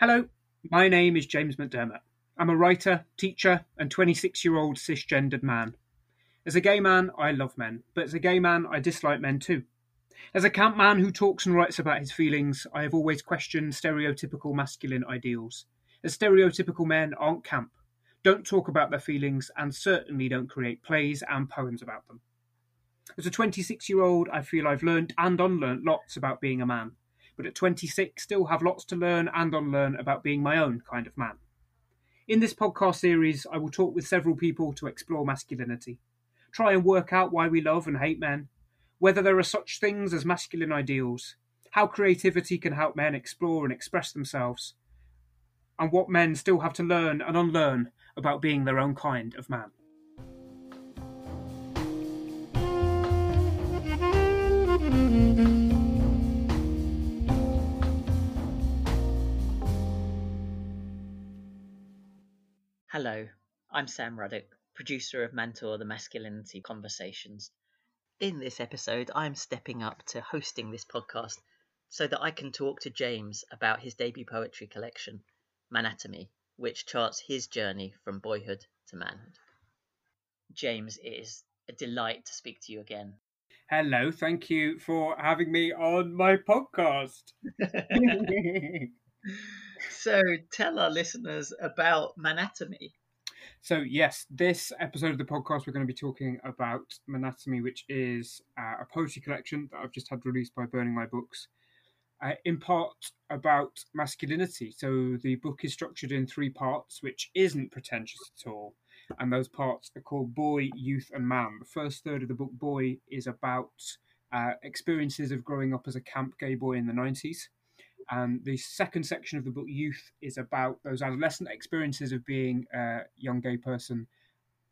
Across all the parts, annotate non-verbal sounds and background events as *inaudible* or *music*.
Hello, my name is James McDermott. I'm a writer, teacher, and 26 year old cisgendered man. As a gay man, I love men, but as a gay man, I dislike men too. As a camp man who talks and writes about his feelings, I have always questioned stereotypical masculine ideals. As stereotypical men aren't camp, don't talk about their feelings, and certainly don't create plays and poems about them. As a 26 year old, I feel I've learned and unlearned lots about being a man, but at 26, still have lots to learn and unlearn about being my own kind of man. In this podcast series, I will talk with several people to explore masculinity, try and work out why we love and hate men, whether there are such things as masculine ideals, how creativity can help men explore and express themselves, and what men still have to learn and unlearn about being their own kind of man. Hello, I'm Sam Ruddock, producer of Mentor the Masculinity Conversations. In this episode, I'm stepping up to hosting this podcast so that I can talk to James about his debut poetry collection, Manatomy, which charts his journey from boyhood to manhood. James, it is a delight to speak to you again. Hello, thank you for having me on my podcast. *laughs* *laughs* so, tell our listeners about Manatomy. So, yes, this episode of the podcast, we're going to be talking about Manatomy, which is uh, a poetry collection that I've just had released by Burning Eye Books, uh, in part about masculinity. So, the book is structured in three parts, which isn't pretentious at all. And those parts are called Boy, Youth, and Man. The first third of the book, Boy, is about uh, experiences of growing up as a camp gay boy in the 90s. And the second section of the book, Youth, is about those adolescent experiences of being a young gay person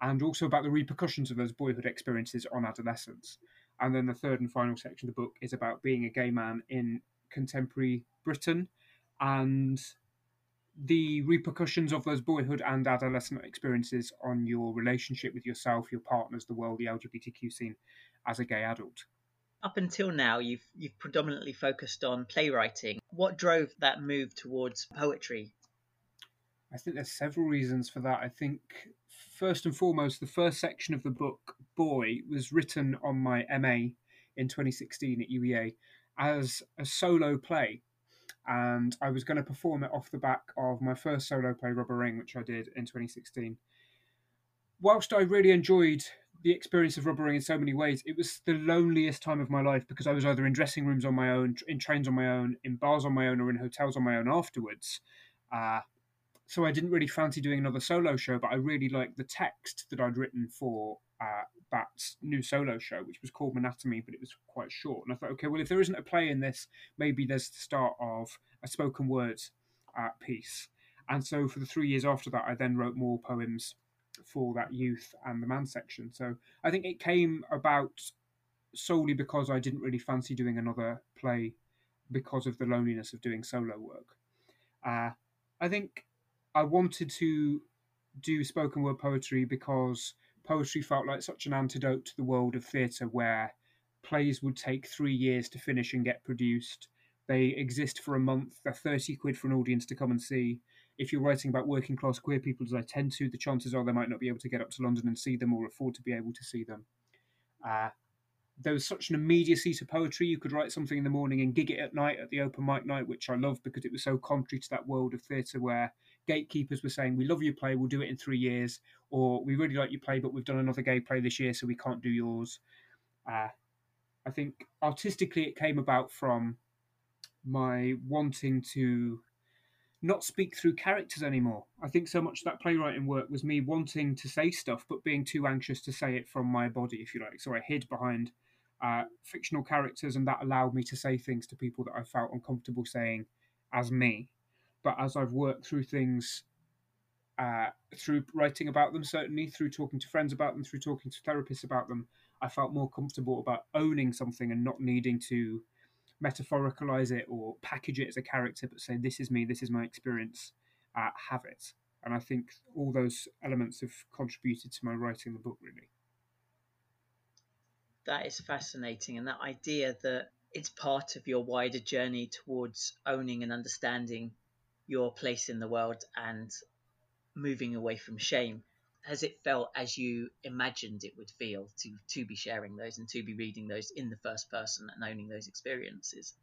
and also about the repercussions of those boyhood experiences on adolescence. And then the third and final section of the book is about being a gay man in contemporary Britain and the repercussions of those boyhood and adolescent experiences on your relationship with yourself, your partners, the world, the LGBTQ scene as a gay adult up until now you've you've predominantly focused on playwriting. What drove that move towards poetry? I think there's several reasons for that. I think first and foremost, the first section of the book, Boy, was written on my MA in 2016 at UEA as a solo play. And I was going to perform it off the back of my first solo play, Rubber Ring, which I did in 2016. Whilst I really enjoyed the experience of Ring in so many ways. It was the loneliest time of my life because I was either in dressing rooms on my own, in trains on my own, in bars on my own, or in hotels on my own afterwards. Uh, so I didn't really fancy doing another solo show, but I really liked the text that I'd written for uh, Bat's new solo show, which was called Manatomy, but it was quite short. And I thought, okay, well, if there isn't a play in this, maybe there's the start of a spoken word uh, piece. And so for the three years after that, I then wrote more poems for that youth and the man section. So I think it came about solely because I didn't really fancy doing another play because of the loneliness of doing solo work. Uh, I think I wanted to do spoken word poetry because poetry felt like such an antidote to the world of theatre where plays would take three years to finish and get produced. They exist for a month, they're 30 quid for an audience to come and see if you're writing about working class queer people, as I tend to, the chances are they might not be able to get up to London and see them or afford to be able to see them. Uh, there was such an immediacy to poetry. You could write something in the morning and gig it at night at the open mic night, which I love because it was so contrary to that world of theatre where gatekeepers were saying, We love your play, we'll do it in three years, or We really like your play, but we've done another gay play this year, so we can't do yours. Uh, I think artistically it came about from my wanting to not speak through characters anymore. I think so much that playwriting work was me wanting to say stuff, but being too anxious to say it from my body, if you like. So I hid behind uh, fictional characters, and that allowed me to say things to people that I felt uncomfortable saying as me. But as I've worked through things, uh, through writing about them, certainly through talking to friends about them, through talking to therapists about them, I felt more comfortable about owning something and not needing to metaphoricalize it or package it as a character, but say, this is me, this is my experience, uh, have it. And I think all those elements have contributed to my writing the book, really. That is fascinating. And that idea that it's part of your wider journey towards owning and understanding your place in the world and moving away from shame has it felt as you imagined it would feel to to be sharing those and to be reading those in the first person and owning those experiences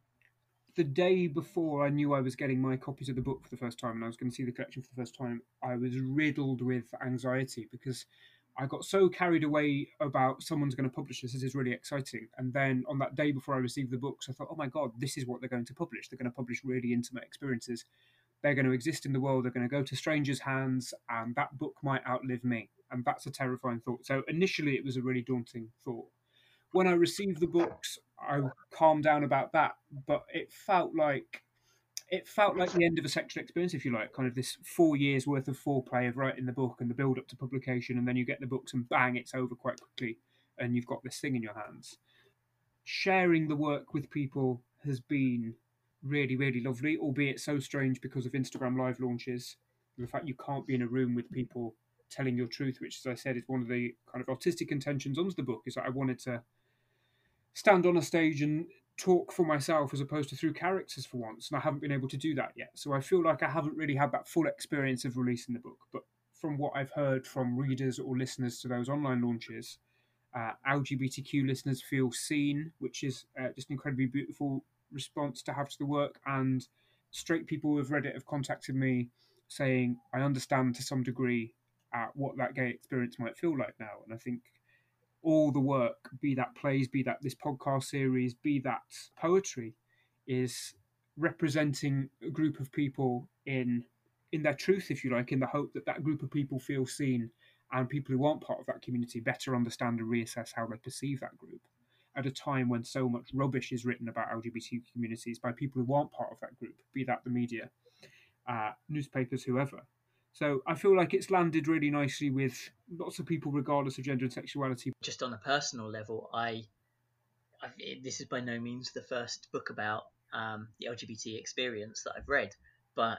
the day before I knew I was getting my copies of the book for the first time and I was going to see the collection for the first time, I was riddled with anxiety because I got so carried away about someone's going to publish this. This is really exciting. And then on that day before I received the books, I thought, oh my God, this is what they're going to publish. They're going to publish really intimate experiences. They're going to exist in the world. They're going to go to strangers' hands, and that book might outlive me. And that's a terrifying thought. So initially, it was a really daunting thought. When I received the books, I calmed down about that, but it felt like it felt like the end of a sexual experience, if you like, kind of this four years worth of foreplay of writing the book and the build up to publication, and then you get the books and bang, it's over quite quickly, and you've got this thing in your hands. Sharing the work with people has been really, really lovely, albeit so strange because of Instagram live launches. The fact you can't be in a room with people telling your truth, which, as I said, is one of the kind of artistic intentions on the book, is that I wanted to stand on a stage and talk for myself as opposed to through characters for once, and I haven't been able to do that yet. So I feel like I haven't really had that full experience of releasing the book. But from what I've heard from readers or listeners to those online launches, uh, LGBTQ listeners feel seen, which is uh, just incredibly beautiful response to have to the work. And straight people who have read it have contacted me saying, I understand to some degree uh, what that gay experience might feel like now. And I think all the work, be that plays, be that this podcast series, be that poetry, is representing a group of people in in their truth, if you like, in the hope that that group of people feel seen and people who aren't part of that community better understand and reassess how they perceive that group at a time when so much rubbish is written about LGBT communities by people who aren't part of that group, be that the media, uh, newspapers, whoever. So I feel like it's landed really nicely with lots of people, regardless of gender and sexuality. Just on a personal level, I, I this is by no means the first book about um, the LGBT experience that I've read, but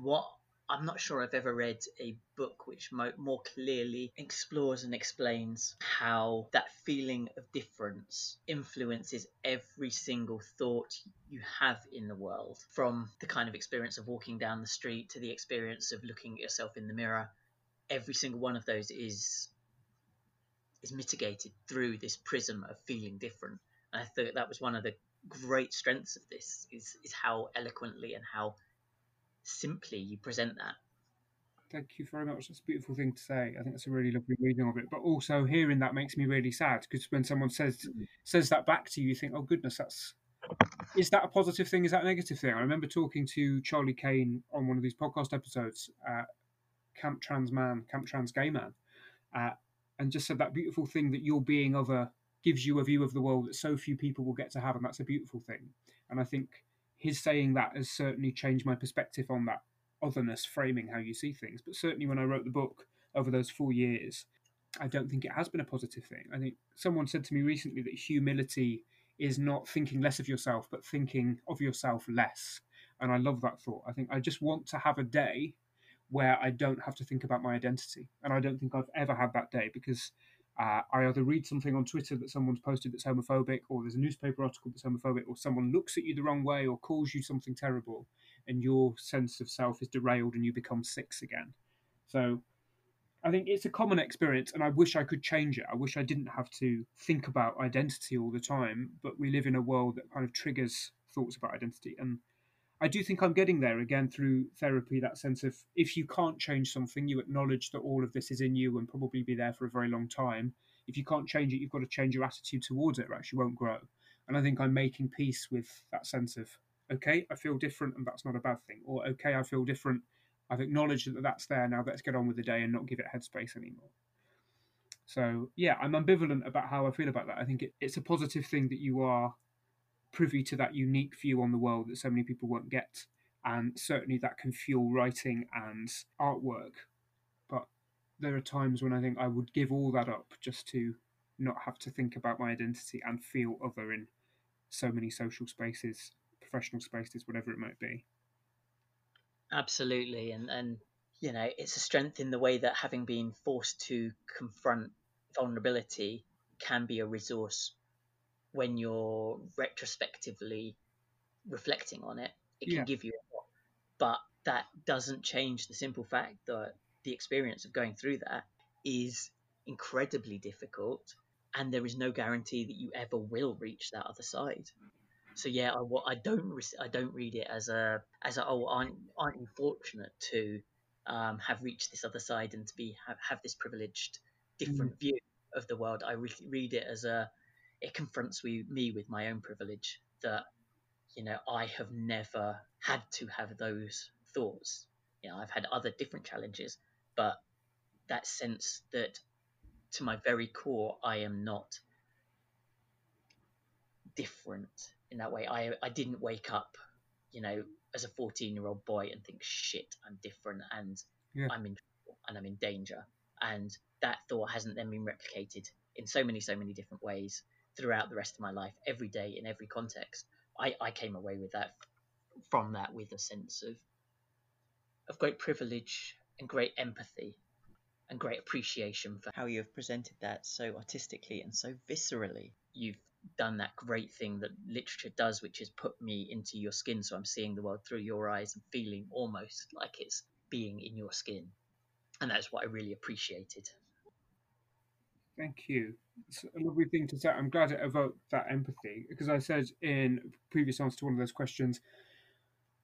what I'm not sure I've ever read a book which mo- more clearly explores and explains how that feeling of difference influences every single thought you have in the world. From the kind of experience of walking down the street to the experience of looking at yourself in the mirror, every single one of those is is mitigated through this prism of feeling different. And I thought that was one of the great strengths of this is is how eloquently and how simply you present that. Thank you very much. That's a beautiful thing to say. I think that's a really lovely reading of it. But also hearing that makes me really sad because when someone says mm. says that back to you, you think, "Oh goodness, that's is that a positive thing? Is that a negative thing?" I remember talking to Charlie Kane on one of these podcast episodes, uh, Camp Trans Man, Camp Trans Gay Man, uh, and just said that beautiful thing that your being other gives you a view of the world that so few people will get to have, and that's a beautiful thing. And I think his saying that has certainly changed my perspective on that otherness framing how you see things. But certainly when I wrote the book over those four years, I don't think it has been a positive thing. I think someone said to me recently that humility is not thinking less of yourself, but thinking of yourself less. And I love that thought. I think I just want to have a day where I don't have to think about my identity. And I don't think I've ever had that day because uh, I either read something on Twitter that someone's posted that's homophobic, or there's a newspaper article that's homophobic, or someone looks at you the wrong way or calls you something terrible, and your sense of self is derailed and you become six again. So I think it's a common experience, and I wish I could change it. I wish I didn't have to think about identity all the time, but we live in a world that kind of triggers thoughts about identity. And I do think I'm getting there again through therapy. That sense of if you can't change something, you acknowledge that all of this is in you and probably be there for a very long time. If you can't change it, you've got to change your attitude towards it, or else you won't grow. And I think I'm making peace with that sense of okay, I feel different, and that's not a bad thing, or okay, I feel different. I've acknowledged that that's there. Now let's get on with the day and not give it headspace anymore. So yeah, I'm ambivalent about how I feel about that. I think it, it's a positive thing that you are privy to that unique view on the world that so many people won't get. And certainly that can fuel writing and artwork. But there are times when I think I would give all that up just to not have to think about my identity and feel other in so many social spaces, professional spaces, whatever it might be. Absolutely. And, and you know, it's a strength in the way that having been forced to confront vulnerability can be a resource when you're retrospectively reflecting on it, it can yeah. give you a lot. But that doesn't change the simple fact that the experience of going through that is incredibly difficult and there is no guarantee that you ever will reach that other side so yeah i, I don't i don't read it as a as a oh aren't aren't you fortunate to um, have reached this other side and to be have, have this privileged different mm. view of the world i re- read it as a it confronts me, me with my own privilege that you know i have never had to have those thoughts. You know i've had other different challenges but that sense that to my very core i am not different in that way. I i didn't wake up you know as a 14 year old boy and think shit i'm different and yeah. i'm in and i'm in danger. And that thought hasn't then been replicated in so many so many different ways throughout the rest of my life every day in every context i i came away with that from that with a sense of of great privilege and great empathy and great appreciation for how you have presented that so artistically and so viscerally you've done that great thing that literature does, which is put me into your skin. So I'm seeing the world through your eyes and feeling almost like it's being in your skin. And that's what I really appreciated. Thank you. It's a lovely thing to say. I'm glad it evoked that empathy because I said in previous answer to one of those questions,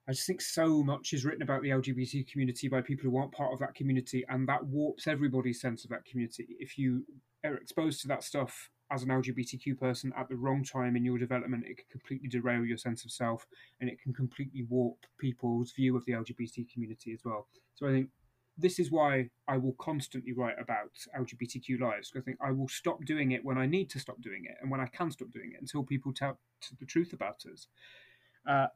I just think so much is written about the LGBT community by people who aren't part of that community, and that warps everybody's sense of that community. If you are exposed to that stuff as an LGBTQ person at the wrong time in your development, it can completely derail your sense of self and it can completely warp people's view of the LGBT community as well. So I think this is why I will constantly write about LGBTQ lives. Because I think I will stop doing it when I need to stop doing it and when I can stop doing it until people tell the truth about us. Uh,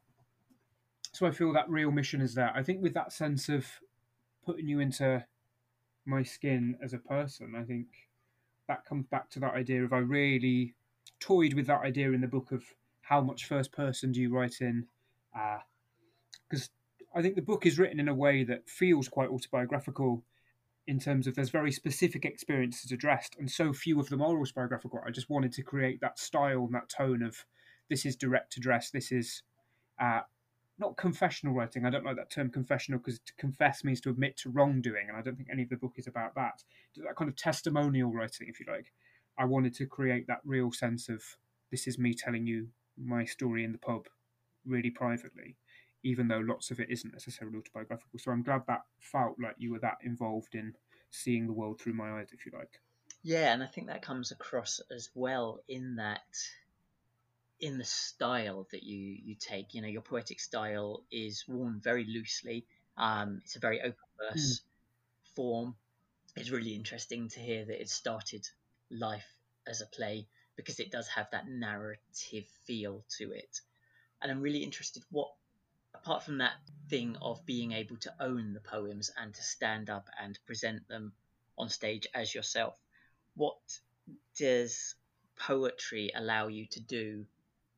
so I feel that real mission is there. I think with that sense of putting you into my skin as a person, I think that comes back to that idea of I really toyed with that idea in the book of how much first person do you write in, because uh, I think the book is written in a way that feels quite autobiographical in terms of there's very specific experiences addressed, and so few of them are autobiographical. I just wanted to create that style and that tone of this is direct address, this is uh, not confessional writing. I don't like that term confessional because to confess means to admit to wrongdoing, and I don't think any of the book is about that. That kind of testimonial writing, if you like. I wanted to create that real sense of this is me telling you my story in the pub, really privately, even though lots of it isn't necessarily autobiographical. So I'm glad that felt like you were that involved in seeing the world through my eyes, if you like. Yeah, and I think that comes across as well in that in the style that you you take. You know, your poetic style is worn very loosely. Um, it's a very open verse mm. form. It's really interesting to hear that it started life as a play because it does have that narrative feel to it. And I'm really interested what apart from that thing of being able to own the poems and to stand up and present them on stage as yourself, what does poetry allow you to do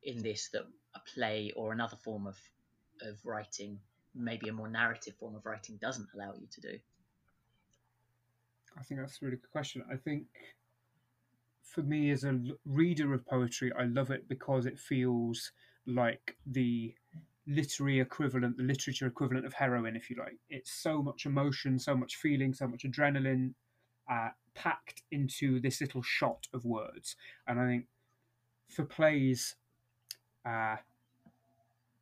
in this that a play or another form of of writing, maybe a more narrative form of writing, doesn't allow you to do? I think that's a really good question. I think for me as a reader of poetry, I love it because it feels like the literary equivalent, the literature equivalent of heroin, if you like. It's so much emotion, so much feeling, so much adrenaline uh, packed into this little shot of words. And I think for plays, uh,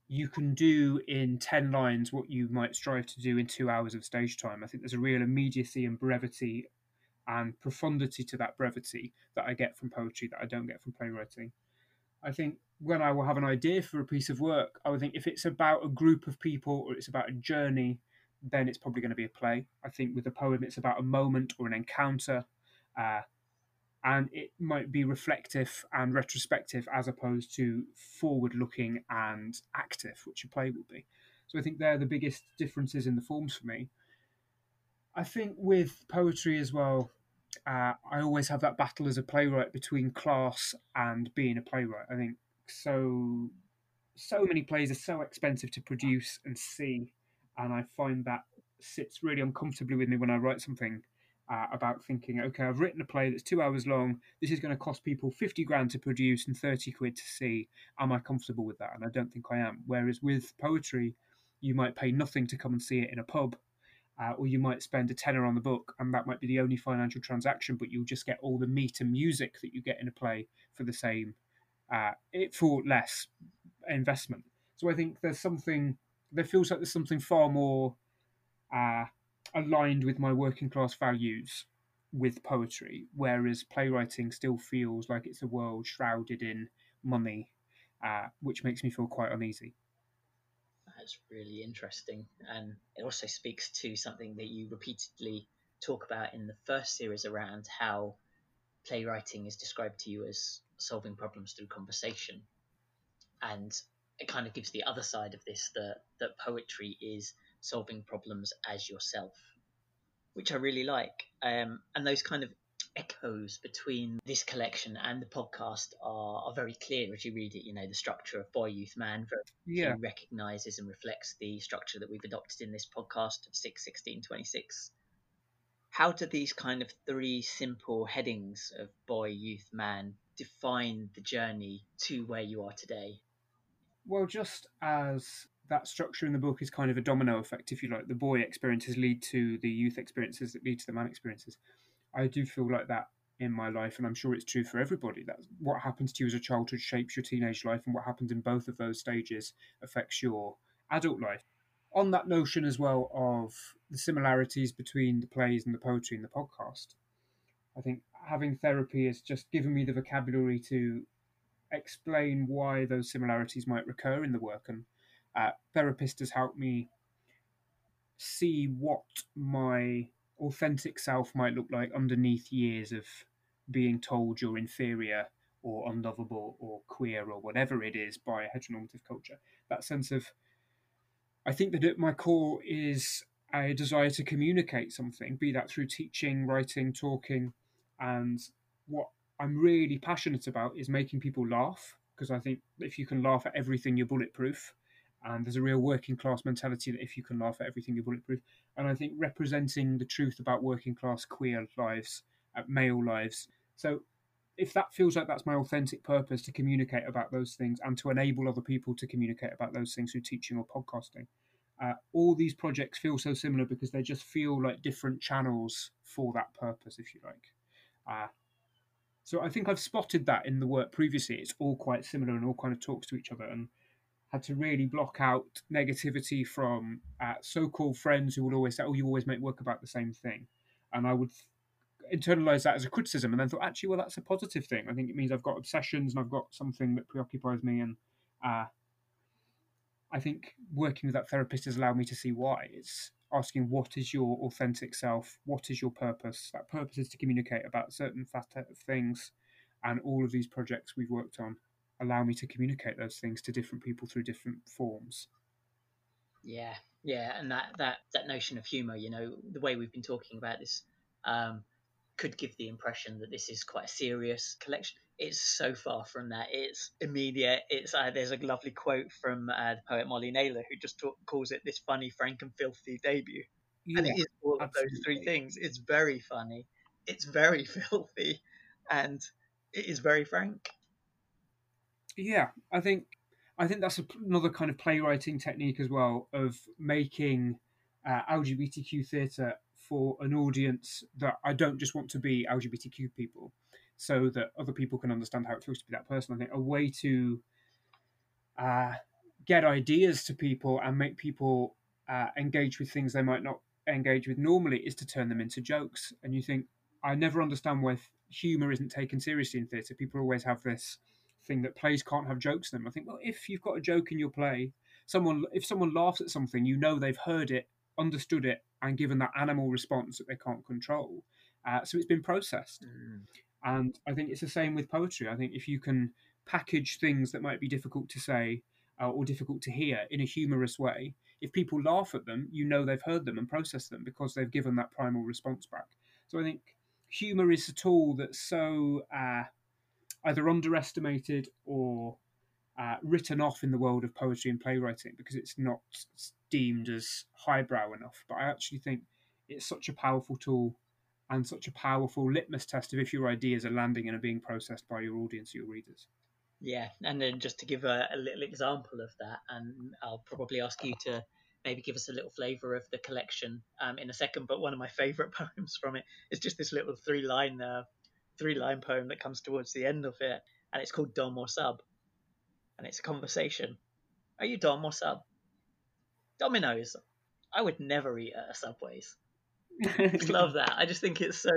you can do in 10 lines what you might strive to do in two hours of stage time. I think there's a real immediacy and brevity and profundity to that brevity that I get from poetry that I don't get from playwriting. I think when I will have an idea for a piece of work, I would think if it's about a group of people or it's about a journey, then it's probably going to be a play. I think with a poem, it's about a moment or an encounter. Uh, and it might be reflective and retrospective as opposed to forward looking and active, which a play will be. So I think they're the biggest differences in the forms for me. I think with poetry as well, uh, I always have that battle as a playwright between class and being a playwright. I think so. So many plays are so expensive to produce and see, and I find that sits really uncomfortably with me when I write something uh, about thinking, okay, I've written a play that's two hours long. This is going to cost people 50 grand to produce and 30 quid to see. Am I comfortable with that? And I don't think I am. Whereas with poetry, you might pay nothing to come and see it in a pub, uh, or you might spend a tenner on the book, and that might be the only financial transaction, but you'll just get all the meat and music that you get in a play for the same, uh, it for less investment. So I think there's something there feels like there's something far more uh, aligned with my working class values with poetry, whereas playwriting still feels like it's a world shrouded in money, uh, which makes me feel quite uneasy. That's really interesting. And it also speaks to something that you repeatedly talk about in the first series around how playwriting is described to you as solving problems through conversation. And it kind of gives the other side of this that, that poetry is solving problems as yourself, which I really like. Um, and those kind of echoes between this collection and the podcast are, are very clear as you read it. You know, the structure of Boy, Youth, Man very yeah. recognizes and reflects the structure that we've adopted in this podcast of 6, 16, 26. How do these kind of three simple headings of boy, youth, man define the journey to where you are today? Well, just as that structure in the book is kind of a domino effect, if you like. The boy experiences lead to the youth experiences that lead to the man experiences. I do feel like that in my life, and I'm sure it's true for everybody. That what happens to you as a childhood shapes your teenage life, and what happens in both of those stages affects your adult life. On that notion as well of the similarities between the plays and the poetry and the podcast, I think having therapy has just given me the vocabulary to explain why those similarities might recur in the work and uh, therapist has helped me see what my authentic self might look like underneath years of being told you're inferior or unlovable or queer or whatever it is by a heteronormative culture. That sense of, I think that at my core is a desire to communicate something, be that through teaching, writing, talking, and what I'm really passionate about is making people laugh because I think if you can laugh at everything, you're bulletproof and there's a real working class mentality that if you can laugh at everything, you're bulletproof. And I think representing the truth about working class queer lives, uh, male lives. So if that feels like that's my authentic purpose to communicate about those things and to enable other people to communicate about those things through teaching or podcasting, uh, all these projects feel so similar because they just feel like different channels for that purpose, if you like. Uh, so I think I've spotted that in the work previously. It's all quite similar and all kind of talks to each other. And had to really block out negativity from uh, so-called friends who would always say, "Oh, you always make work about the same thing," and I would internalize that as a criticism, and then thought, actually, well, that's a positive thing. I think it means I've got obsessions and I've got something that preoccupies me, and uh, I think working with that therapist has allowed me to see why. It's asking what is your authentic self, what is your purpose. That purpose is to communicate about certain facet of things, and all of these projects we've worked on allow me to communicate those things to different people through different forms. Yeah, yeah, and that that that notion of humor, you know, the way we've been talking about this, um, could give the impression that this is quite a serious collection. It's so far from that. It's immediate. It's uh, there's a lovely quote from uh, the poet Molly Naylor who just talk, calls it this funny, frank, and filthy debut. Yeah, and it is all absolutely. of those three things. It's very funny. It's very *laughs* filthy, and it is very frank. Yeah, I think I think that's another kind of playwriting technique as well of making uh, LGBTQ theatre for an audience that I don't just want to be LGBTQ people, so that other people can understand how it feels to be that person. I think a way to uh, get ideas to people and make people uh, engage with things they might not engage with normally is to turn them into jokes. And you think, I never understand why humour isn't taken seriously in theatre. People always have this thing that plays can't have jokes in them. I think, well, if you've got a joke in your play, someone if someone laughs at something, you know they've heard it, understood it, and given that animal response that they can't control. Uh, so it's been processed. Mm. And I think it's the same with poetry. I think if you can package things that might be difficult to say uh, or difficult to hear in a humorous way, if people laugh at them, you know they've heard them and processed them because they've given that primal response back. So I think humor is a tool that's so uh, either underestimated or uh, written off in the world of poetry and playwriting because it's not deemed as highbrow enough. But I actually think it's such a powerful tool and such a powerful litmus test of if your ideas are landing and are being processed by your audience, your readers. Yeah, and then just to give a, a little example of that, and I'll probably ask you to maybe give us a little flavour of the collection um, in a second. But one of my favourite *laughs* poems from it is just this little three line uh, three line poem that comes towards the end of it, and it's called Dom or Sub, and it's a conversation. Are you Dom or Sub? Dominoes. I would never eat at a Subway's. Just *laughs* love *laughs* that. I just think it's so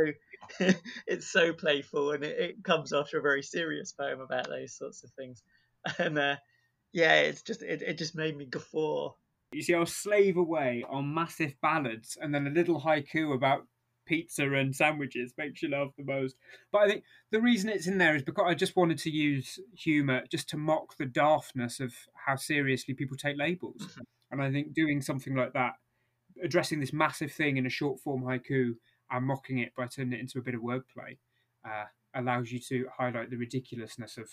*laughs* it's so playful and it, it, comes after a very serious poem about those sorts of things. And uh, yeah, it's just it, it just made me guffaw. You see, I'll slave away on massive ballads and then a little haiku about pizza and sandwiches makes you laugh the most. But I think the reason it's in there is because I just wanted to use humour just to mock the daftness of how seriously people take labels. Mm-hmm. And I think doing something like that, addressing this massive thing in a short form haiku and mocking it by turning it into a bit of wordplay, uh, allows you to highlight the ridiculousness of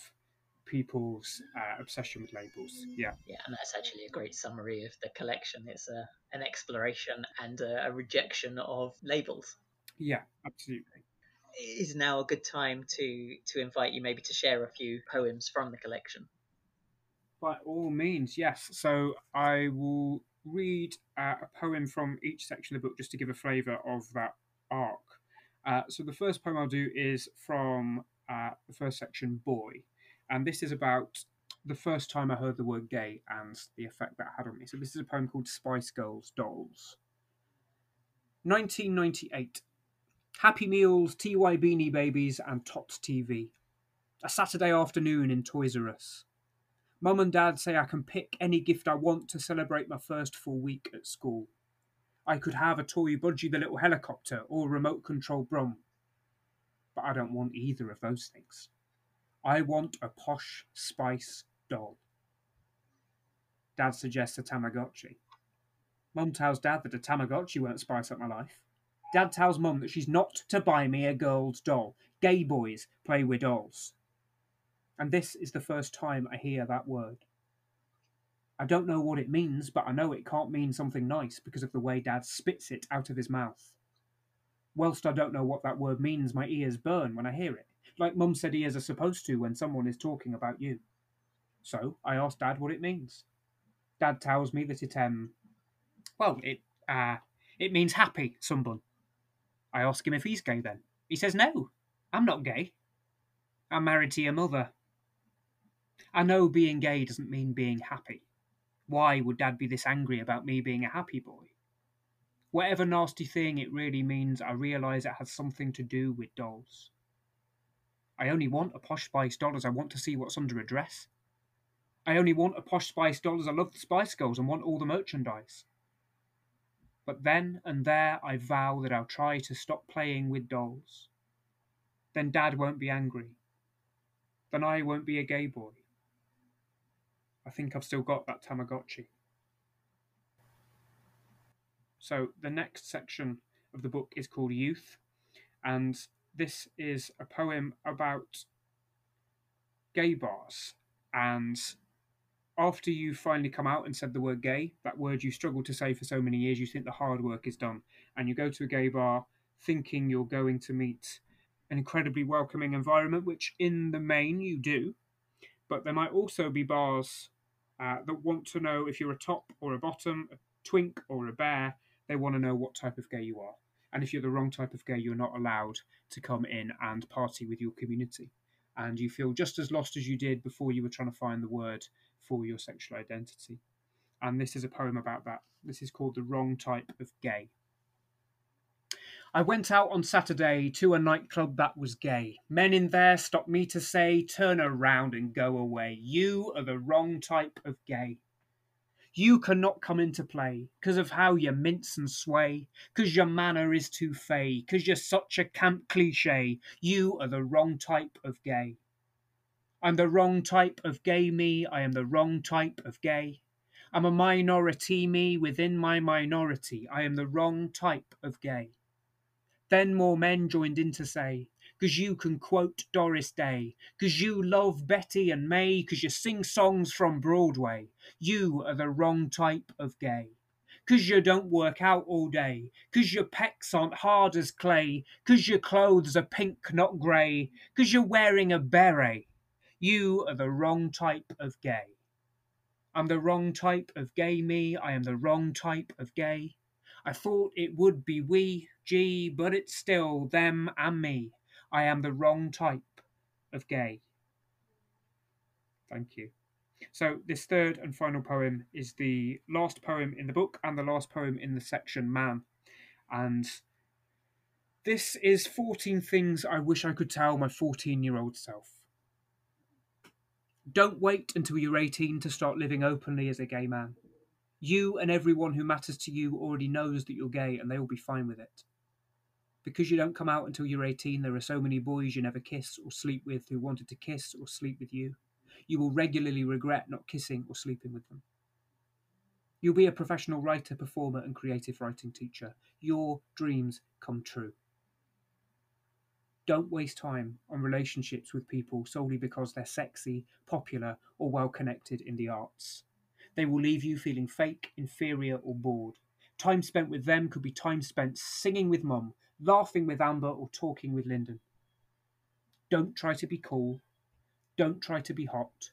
people's uh, obsession with labels. Yeah. Yeah, and that's actually a great summary of the collection. It's a, an exploration and a, a rejection of labels. Yeah, absolutely. It is now a good time to to invite you maybe to share a few poems from the collection. By all means, yes. So I will read uh, a poem from each section of the book just to give a flavour of that arc. Uh, so the first poem I'll do is from uh, the first section, Boy and this is about the first time I heard the word gay and the effect that had on me. So this is a poem called Spice Girls Dolls. 1998. Happy Meals, TY Beanie Babies, and Tots TV. A Saturday afternoon in Toys R Us. Mum and Dad say I can pick any gift I want to celebrate my first full week at school. I could have a toy Budgie the Little Helicopter or a remote control Brum. But I don't want either of those things. I want a posh spice doll. Dad suggests a Tamagotchi. Mum tells Dad that a Tamagotchi won't spice up my life. Dad tells Mum that she's not to buy me a girl's doll. Gay boys play with dolls. And this is the first time I hear that word. I don't know what it means, but I know it can't mean something nice because of the way Dad spits it out of his mouth. Whilst I don't know what that word means, my ears burn when I hear it like Mum said ears are supposed to when someone is talking about you. So I asked Dad what it means. Dad tells me that it um, well, it uh, it means happy, sunbun. I ask him if he's gay. Then he says no, I'm not gay. I'm married to your mother. I know being gay doesn't mean being happy. Why would Dad be this angry about me being a happy boy? Whatever nasty thing it really means, I realise it has something to do with dolls. I only want a posh Spice doll as I want to see what's under a dress. I only want a posh Spice doll as I love the Spice Girls and want all the merchandise. But then and there I vow that I'll try to stop playing with dolls. Then Dad won't be angry. Then I won't be a gay boy. I think I've still got that Tamagotchi. So the next section of the book is called Youth, and this is a poem about gay bars. And after you finally come out and said the word gay, that word you struggled to say for so many years, you think the hard work is done. And you go to a gay bar thinking you're going to meet an incredibly welcoming environment, which in the main you do. But there might also be bars uh, that want to know if you're a top or a bottom, a twink or a bear. They want to know what type of gay you are. And if you're the wrong type of gay, you're not allowed to come in and party with your community. And you feel just as lost as you did before you were trying to find the word for your sexual identity. And this is a poem about that. This is called The Wrong Type of Gay. I went out on Saturday to a nightclub that was gay. Men in there stopped me to say, Turn around and go away. You are the wrong type of gay. You cannot come into play, cause of how you mince and sway, cause your manner is too fey, cause you're such a camp cliche. You are the wrong type of gay. I'm the wrong type of gay me, I am the wrong type of gay. I'm a minority me within my minority, I am the wrong type of gay. Then more men joined in to say, 'Cause you can quote Doris Day, 'cause you love Betty and May, 'cause you sing songs from Broadway. You are the wrong type of gay. 'Cause you don't work out all day, 'cause your pecs aren't hard as clay, 'cause your clothes are pink, not grey, 'cause you're wearing a beret. You are the wrong type of gay. I'm the wrong type of gay me, I am the wrong type of gay. I thought it would be we, gee, but it's still them and me. I am the wrong type of gay. Thank you. So, this third and final poem is the last poem in the book and the last poem in the section Man. And this is 14 things I wish I could tell my 14 year old self. Don't wait until you're 18 to start living openly as a gay man. You and everyone who matters to you already knows that you're gay and they will be fine with it. Because you don't come out until you're 18, there are so many boys you never kiss or sleep with who wanted to kiss or sleep with you. You will regularly regret not kissing or sleeping with them. You'll be a professional writer, performer, and creative writing teacher. Your dreams come true. Don't waste time on relationships with people solely because they're sexy, popular, or well connected in the arts. They will leave you feeling fake, inferior, or bored. Time spent with them could be time spent singing with Mum, laughing with Amber, or talking with Lyndon. Don't try to be cool. Don't try to be hot.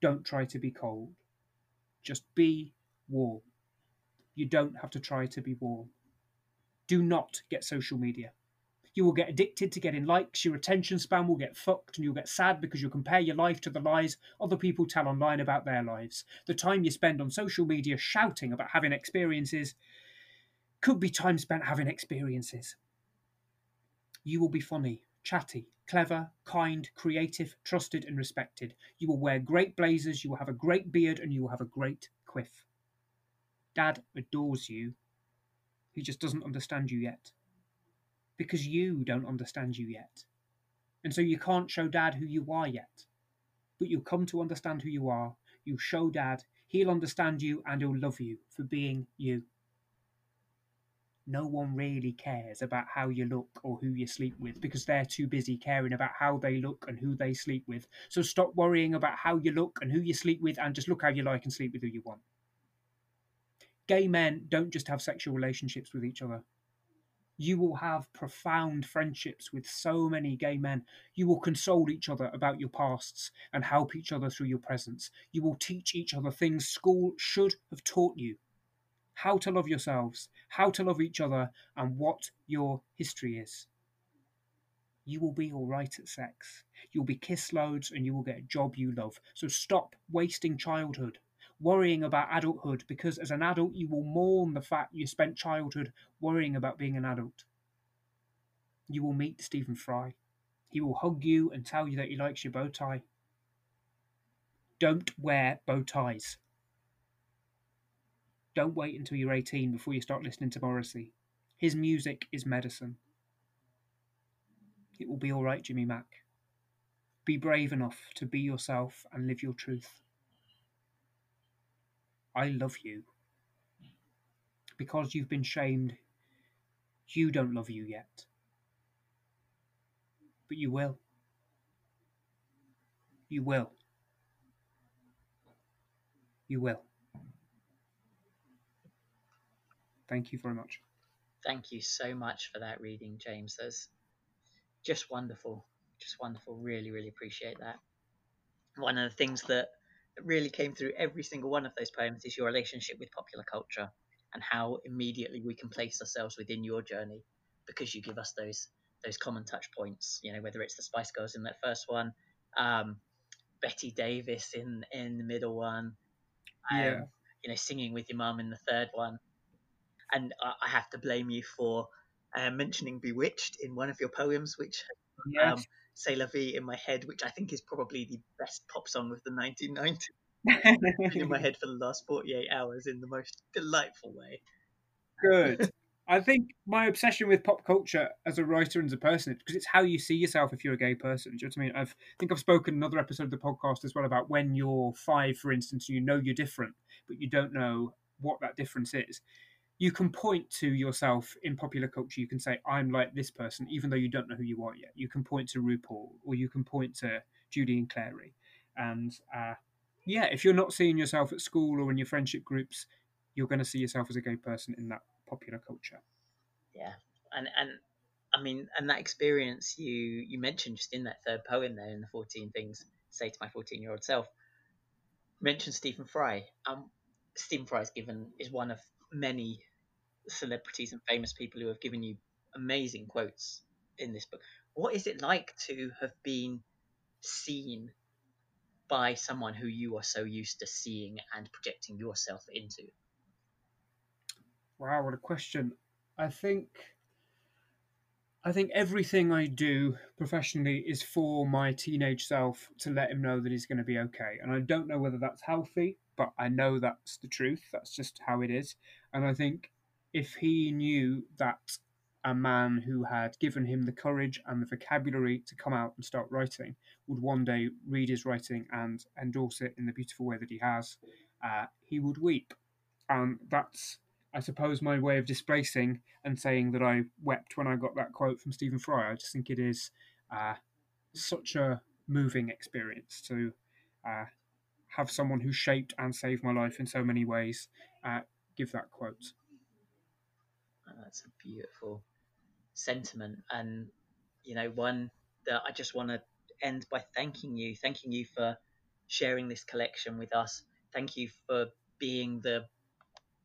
Don't try to be cold. Just be warm. You don't have to try to be warm. Do not get social media. You will get addicted to getting likes, your attention span will get fucked, and you'll get sad because you'll compare your life to the lies other people tell online about their lives. The time you spend on social media shouting about having experiences could be time spent having experiences. You will be funny, chatty, clever, kind, creative, trusted, and respected. You will wear great blazers, you will have a great beard, and you will have a great quiff. Dad adores you. He just doesn't understand you yet because you don't understand you yet. And so you can't show dad who you are yet. But you'll come to understand who you are. You'll show dad, he'll understand you, and he'll love you for being you. No one really cares about how you look or who you sleep with because they're too busy caring about how they look and who they sleep with. So stop worrying about how you look and who you sleep with and just look how you like and sleep with who you want. Gay men don't just have sexual relationships with each other, you will have profound friendships with so many gay men. You will console each other about your pasts and help each other through your presence. You will teach each other things school should have taught you how to love yourselves, how to love each other, and what your history is. You will be all right at sex. You'll be kiss loads and you will get a job you love. So stop wasting childhood worrying about adulthood because as an adult you will mourn the fact you spent childhood worrying about being an adult. You will meet Stephen Fry. He will hug you and tell you that he likes your bow tie. Don't wear bow ties. Don't wait until you're 18 before you start listening to Morrissey. His music is medicine. It will be alright, Jimmy Mack. Be brave enough to be yourself and live your truth. I love you. Because you've been shamed, you don't love you yet. But you will. You will. You will. Thank you very much. Thank you so much for that reading, James. That's just wonderful. Just wonderful. Really, really appreciate that. One of the things that really came through every single one of those poems is your relationship with popular culture and how immediately we can place ourselves within your journey because you give us those those common touch points. You know, whether it's the Spice Girls in that first one, um, Bette Davis in in the middle one, um, yeah. you know, singing with your mum in the third one, and I, I have to blame you for uh, mentioning "B*Witched" in one of your poems, which yes. um, C'est la vie in my head, which I think is probably the best pop song of the 1990s. in my *laughs* head for the last 48 hours in the most delightful way. Good. I think my obsession with pop culture as a writer and as a person, because it's how you see yourself if you're a gay person. Do you know what I mean? I've, I think I've spoken another episode of the podcast as well about when you're five, for instance, and you know you're different, but you don't know what that difference is you can point to yourself in popular culture. You can say, I'm like this person, even though you don't know who you are yet. You can point to RuPaul or you can point to Julian Clary. And uh, yeah, if you're not seeing yourself at school or in your friendship groups, you're going to see yourself as a gay person in that popular culture. Yeah. And, and, I mean, and that experience you you mentioned just in that third poem there in the 14 things say to my 14 year old self, mentioned Stephen Fry. Um, Stephen Fry is given is one of many celebrities and famous people who have given you amazing quotes in this book. What is it like to have been seen by someone who you are so used to seeing and projecting yourself into? Wow, what a question. I think I think everything I do professionally is for my teenage self to let him know that he's going to be okay. And I don't know whether that's healthy, but I know that's the truth. That's just how it is. And I think if he knew that a man who had given him the courage and the vocabulary to come out and start writing would one day read his writing and endorse it in the beautiful way that he has, uh, he would weep. And that's, I suppose, my way of displacing and saying that I wept when I got that quote from Stephen Fry. I just think it is uh, such a moving experience to uh, have someone who shaped and saved my life in so many ways uh, give that quote. That's a beautiful sentiment, and you know, one that I just want to end by thanking you, thanking you for sharing this collection with us. Thank you for being the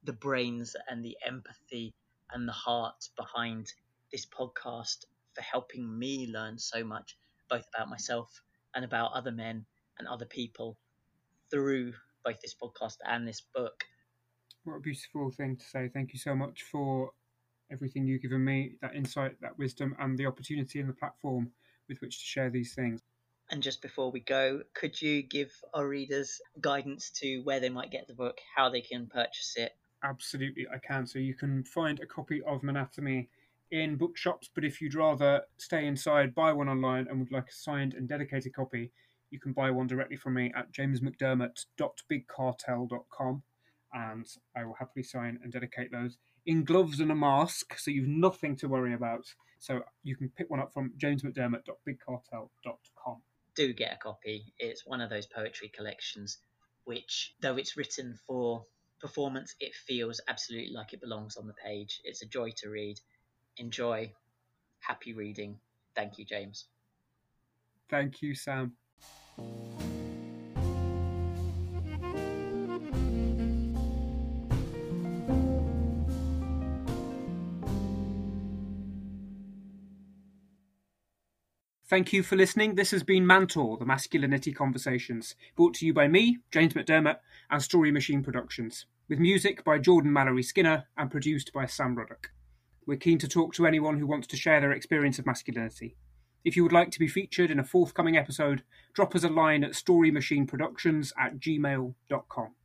the brains and the empathy and the heart behind this podcast for helping me learn so much both about myself and about other men and other people through both this podcast and this book. What a beautiful thing to say. Thank you so much for everything you've given me, that insight, that wisdom, and the opportunity and the platform with which to share these things. And just before we go, could you give our readers guidance to where they might get the book, how they can purchase it? Absolutely, I can. So you can find a copy of Manatomy in bookshops, but if you'd rather stay inside, buy one online, and would like a signed and dedicated copy, you can buy one directly from me at jamesmcdermott.bigcartel.com, and I will happily sign and dedicate those in gloves and a mask, so you've nothing to worry about. So you can pick one up from jamesmcdermott.bigcartel.com. Do get a copy. It's one of those poetry collections which, though it's written for performance, it feels absolutely like it belongs on the page. It's a joy to read. Enjoy. Happy reading. Thank you, James. Thank you, Sam. Thank you for listening. This has been Mantor, the Masculinity Conversations, brought to you by me, James McDermott, and Story Machine Productions, with music by Jordan Mallory Skinner and produced by Sam Ruddock. We're keen to talk to anyone who wants to share their experience of masculinity. If you would like to be featured in a forthcoming episode, drop us a line at storymachineproductions at gmail.com.